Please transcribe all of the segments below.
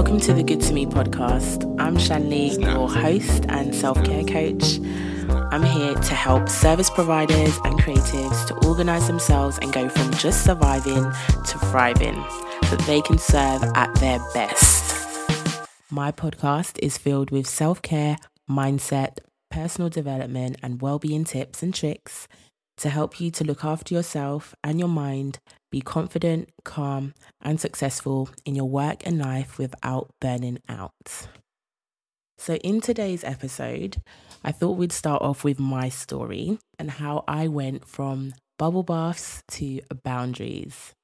Welcome to the Good to Me podcast. I'm Shanley, your host and self care coach. I'm here to help service providers and creatives to organize themselves and go from just surviving to thriving so that they can serve at their best. My podcast is filled with self care, mindset, personal development, and well being tips and tricks to help you to look after yourself and your mind, be confident, calm, and successful in your work and life without burning out. So, in today's episode, I thought we'd start off with my story and how I went from bubble baths to boundaries.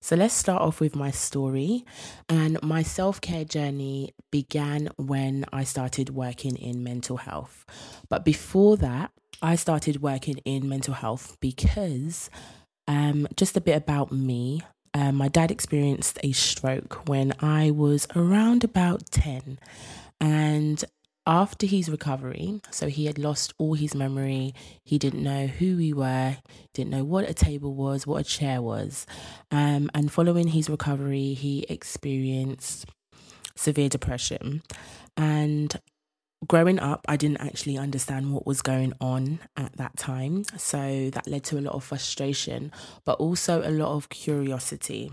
So, let's start off with my story. And my self care journey began when I started working in mental health. But before that, I started working in mental health because um, just a bit about me. Um, my dad experienced a stroke when I was around about 10. And after his recovery, so he had lost all his memory, he didn't know who we were, didn't know what a table was, what a chair was. Um, and following his recovery, he experienced severe depression. And growing up, I didn't actually understand what was going on at that time. So that led to a lot of frustration, but also a lot of curiosity.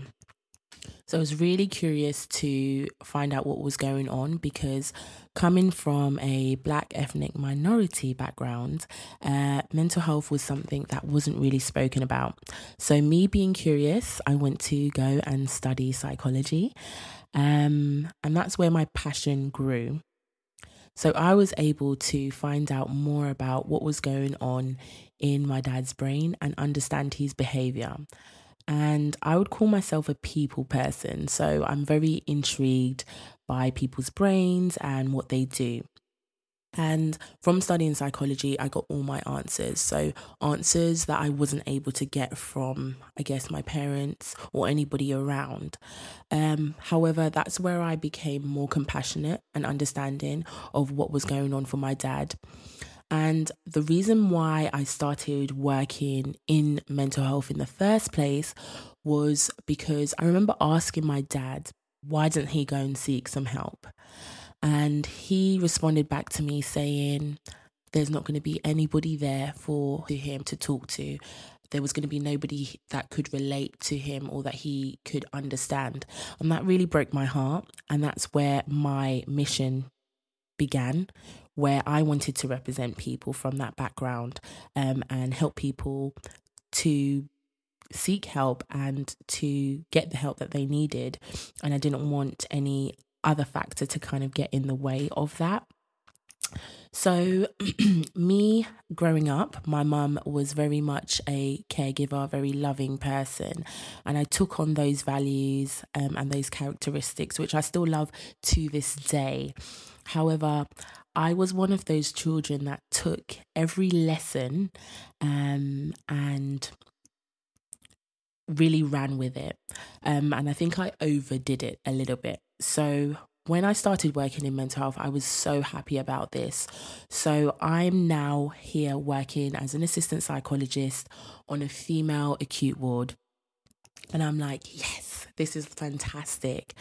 So I was really curious to find out what was going on because coming from a black ethnic minority background, uh, mental health was something that wasn't really spoken about. So, me being curious, I went to go and study psychology. Um, and that's where my passion grew. So I was able to find out more about what was going on in my dad's brain and understand his behavior. And I would call myself a people person. So I'm very intrigued by people's brains and what they do. And from studying psychology, I got all my answers. So, answers that I wasn't able to get from, I guess, my parents or anybody around. Um, however, that's where I became more compassionate and understanding of what was going on for my dad. And the reason why I started working in mental health in the first place was because I remember asking my dad, why didn't he go and seek some help? And he responded back to me saying, There's not going to be anybody there for him to talk to. There was going to be nobody that could relate to him or that he could understand. And that really broke my heart. And that's where my mission began, where I wanted to represent people from that background um, and help people to seek help and to get the help that they needed. And I didn't want any other factor to kind of get in the way of that. So, me growing up, my mum was very much a caregiver, very loving person. And I took on those values um, and those characteristics, which I still love to this day. However, I was one of those children that took every lesson um, and really ran with it. Um, and I think I overdid it a little bit. So when I started working in mental health, I was so happy about this. So I'm now here working as an assistant psychologist on a female acute ward. And I'm like, yes, this is fantastic.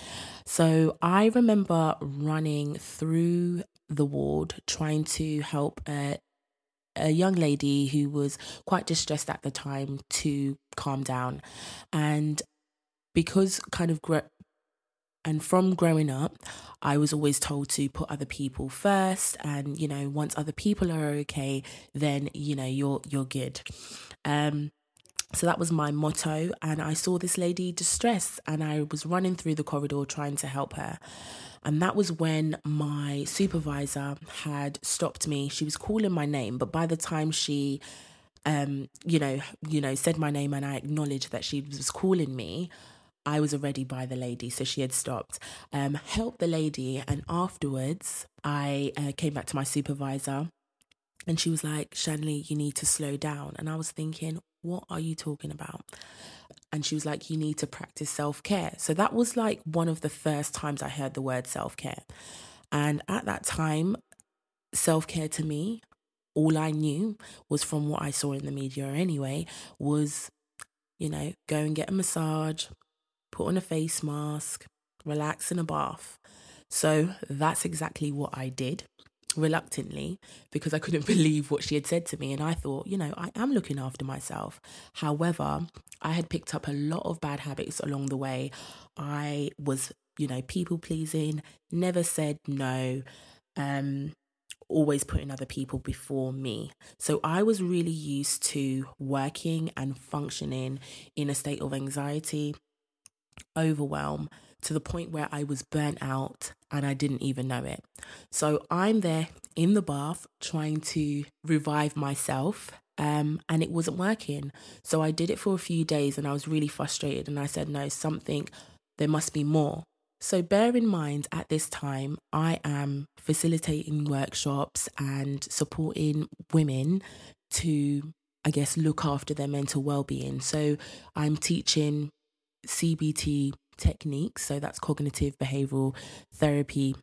So I remember running through the ward trying to help a, a young lady who was quite distressed at the time to calm down. And because kind of and from growing up, I was always told to put other people first and you know, once other people are okay, then you know, you're you're good. Um so that was my motto and I saw this lady distressed and I was running through the corridor trying to help her. And that was when my supervisor had stopped me. She was calling my name, but by the time she um you know, you know, said my name and I acknowledged that she was calling me, I was already by the lady, so she had stopped. Um, helped the lady, and afterwards, I uh, came back to my supervisor, and she was like, "Shanley, you need to slow down." And I was thinking, "What are you talking about?" And she was like, "You need to practice self care." So that was like one of the first times I heard the word self care, and at that time, self care to me, all I knew was from what I saw in the media anyway, was you know, go and get a massage, put on a face mask, relax in a bath. So that's exactly what I did reluctantly because I couldn't believe what she had said to me. And I thought, you know, I am looking after myself. However, I had picked up a lot of bad habits along the way. I was, you know, people pleasing, never said no, um, always putting other people before me. So I was really used to working and functioning in a state of anxiety, overwhelm to the point where I was burnt out and I didn't even know it. So I'm there in the bath trying to revive myself. Um, and it wasn't working. So I did it for a few days and I was really frustrated. And I said, no, something, there must be more. So bear in mind at this time, I am facilitating workshops and supporting women to, I guess, look after their mental well being. So I'm teaching CBT techniques, so that's cognitive behavioral therapy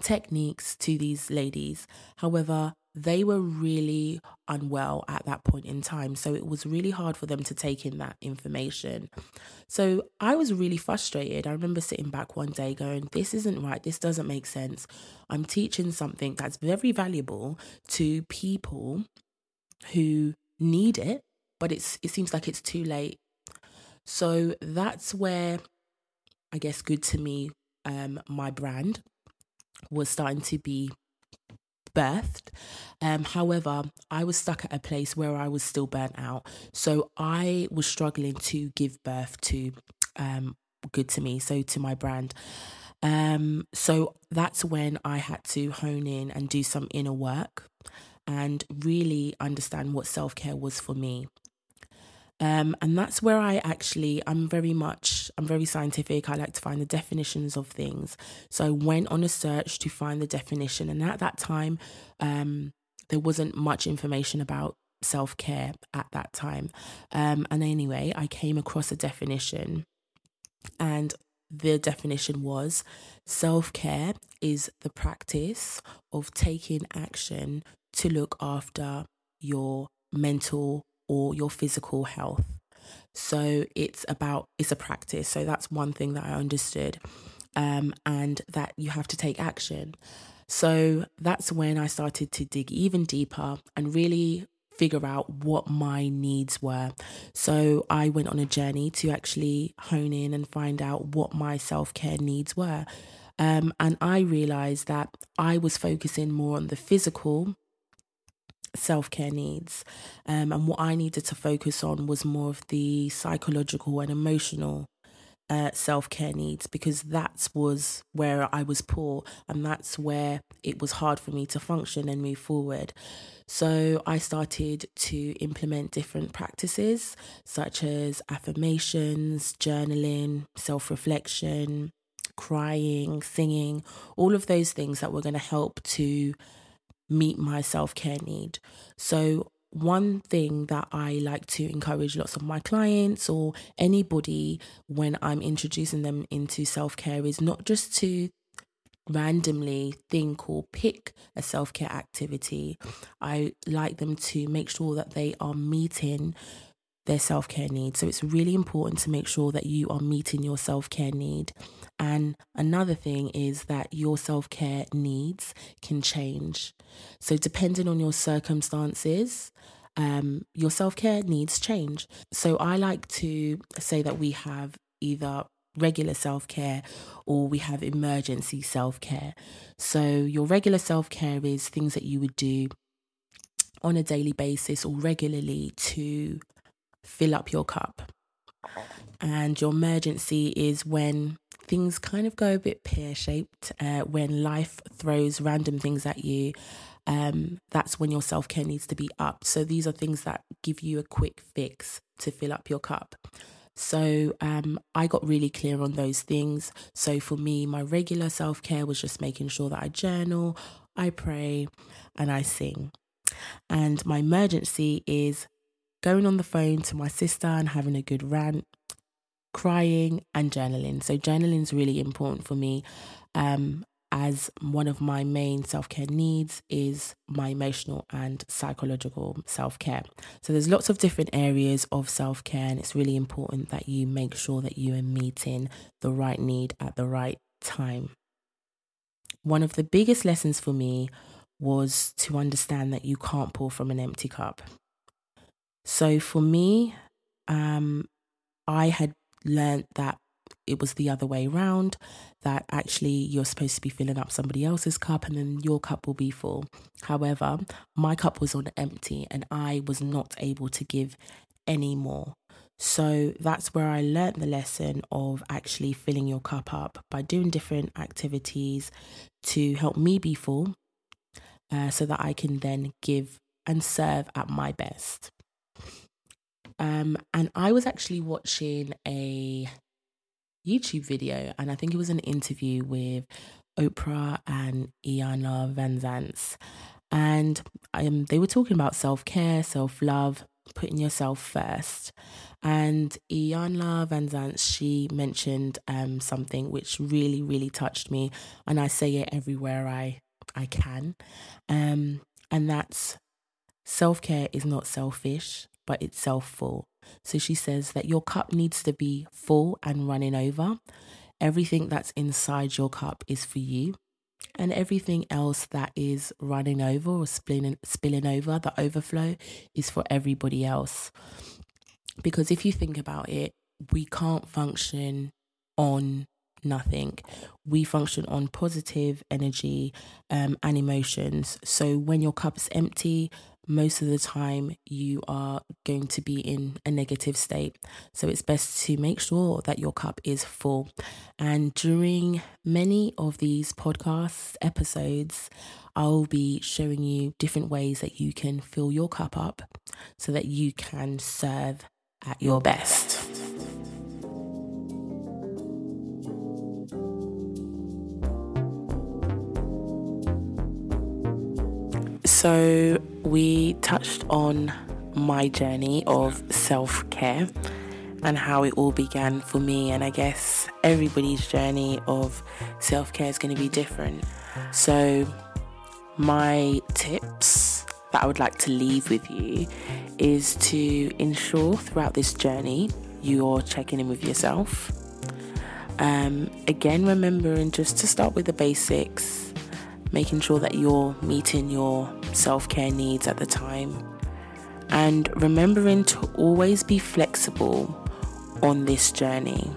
techniques to these ladies. However, they were really unwell at that point in time. So it was really hard for them to take in that information. So I was really frustrated. I remember sitting back one day going, This isn't right. This doesn't make sense. I'm teaching something that's very valuable to people who need it, but it's it seems like it's too late. So that's where I guess good to me, um, my brand was starting to be birthed. Um, however, I was stuck at a place where I was still burnt out. So I was struggling to give birth to um, good to me, so to my brand. Um, so that's when I had to hone in and do some inner work and really understand what self care was for me. Um, and that's where I actually, I'm very much, I'm very scientific. I like to find the definitions of things. So I went on a search to find the definition. And at that time, um, there wasn't much information about self care at that time. Um, and anyway, I came across a definition. And the definition was self care is the practice of taking action to look after your mental or your physical health. So it's about, it's a practice. So that's one thing that I understood. Um, and that you have to take action. So that's when I started to dig even deeper and really figure out what my needs were. So I went on a journey to actually hone in and find out what my self care needs were. Um, and I realized that I was focusing more on the physical self care needs. Um, and what I needed to focus on was more of the psychological and emotional uh, self care needs because that was where I was poor and that's where it was hard for me to function and move forward. So I started to implement different practices such as affirmations, journaling, self reflection, crying, singing, all of those things that were going to help to meet my self care need. So, one thing that I like to encourage lots of my clients or anybody when I'm introducing them into self care is not just to randomly think or pick a self care activity. I like them to make sure that they are meeting their self care needs. So it's really important to make sure that you are meeting your self care need. And another thing is that your self care needs can change. So, depending on your circumstances, um, your self care needs change. So, I like to say that we have either regular self care or we have emergency self care. So, your regular self care is things that you would do on a daily basis or regularly to fill up your cup. And your emergency is when things kind of go a bit pear shaped, uh, when life throws random things at you. Um, that's when your self care needs to be up. So these are things that give you a quick fix to fill up your cup. So um, I got really clear on those things. So for me, my regular self care was just making sure that I journal, I pray, and I sing. And my emergency is going on the phone to my sister and having a good rant, crying, and journaling. So, journaling is really important for me. Um, as one of my main self care needs is my emotional and psychological self care. So, there's lots of different areas of self care, and it's really important that you make sure that you are meeting the right need at the right time. one of the biggest lessons for me was to understand that you can't pour from an empty cup. So for me, um, I had learned that it was the other way around that actually you're supposed to be filling up somebody else's cup and then your cup will be full. However, my cup was on empty and I was not able to give any more. So that's where I learned the lesson of actually filling your cup up by doing different activities to help me be full uh, so that I can then give and serve at my best. Um, and I was actually watching a YouTube video, and I think it was an interview with Oprah and Iyanla Vanzant. And um, they were talking about self care, self love, putting yourself first. And Iyanla Vanzant, she mentioned um, something which really, really touched me. And I say it everywhere I, I can. Um, and that's self care is not selfish, but itself full. So she says that your cup needs to be full and running over. Everything that's inside your cup is for you. And everything else that is running over or spilling, spilling over, the overflow, is for everybody else. Because if you think about it, we can't function on nothing. We function on positive energy um, and emotions. So when your cup is empty, most of the time you are going to be in a negative state. So it's best to make sure that your cup is full. And during many of these podcast episodes, I'll be showing you different ways that you can fill your cup up so that you can serve at your best. So, we touched on my journey of self care and how it all began for me. And I guess everybody's journey of self care is going to be different. So, my tips that I would like to leave with you is to ensure throughout this journey you're checking in with yourself. Um, again, remembering just to start with the basics making sure that you're meeting your self care needs at the time, and remembering to always be flexible on this journey.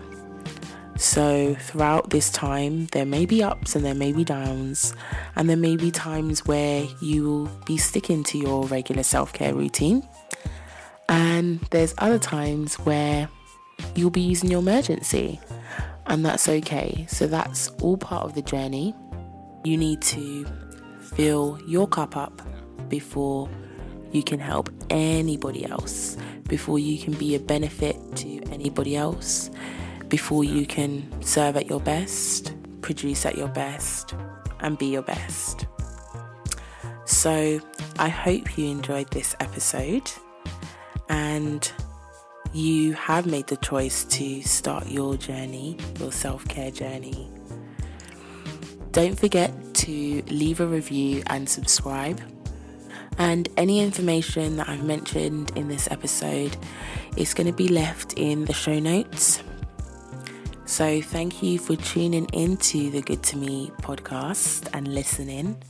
So, throughout this time, there may be ups and there may be downs, and there may be times where you will be sticking to your regular self care routine, and there's other times where you'll be using your emergency, and that's okay. So, that's all part of the journey. You need to fill your cup up before you can help anybody else, before you can be a benefit to anybody else, before you can serve at your best, produce at your best, and be your best. So, I hope you enjoyed this episode and you have made the choice to start your journey, your self care journey don't forget to leave a review and subscribe. And any information that I've mentioned in this episode is going to be left in the show notes. So, thank you for tuning into the Good to Me podcast and listening.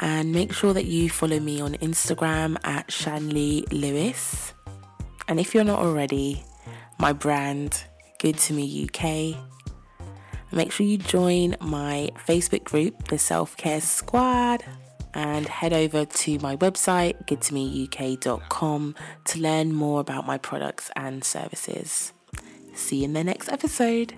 And make sure that you follow me on Instagram at Shanley Lewis. And if you're not already, my brand, Good to Me UK, Make sure you join my Facebook group, the Self Care Squad, and head over to my website, goodtomeuk.com, to learn more about my products and services. See you in the next episode.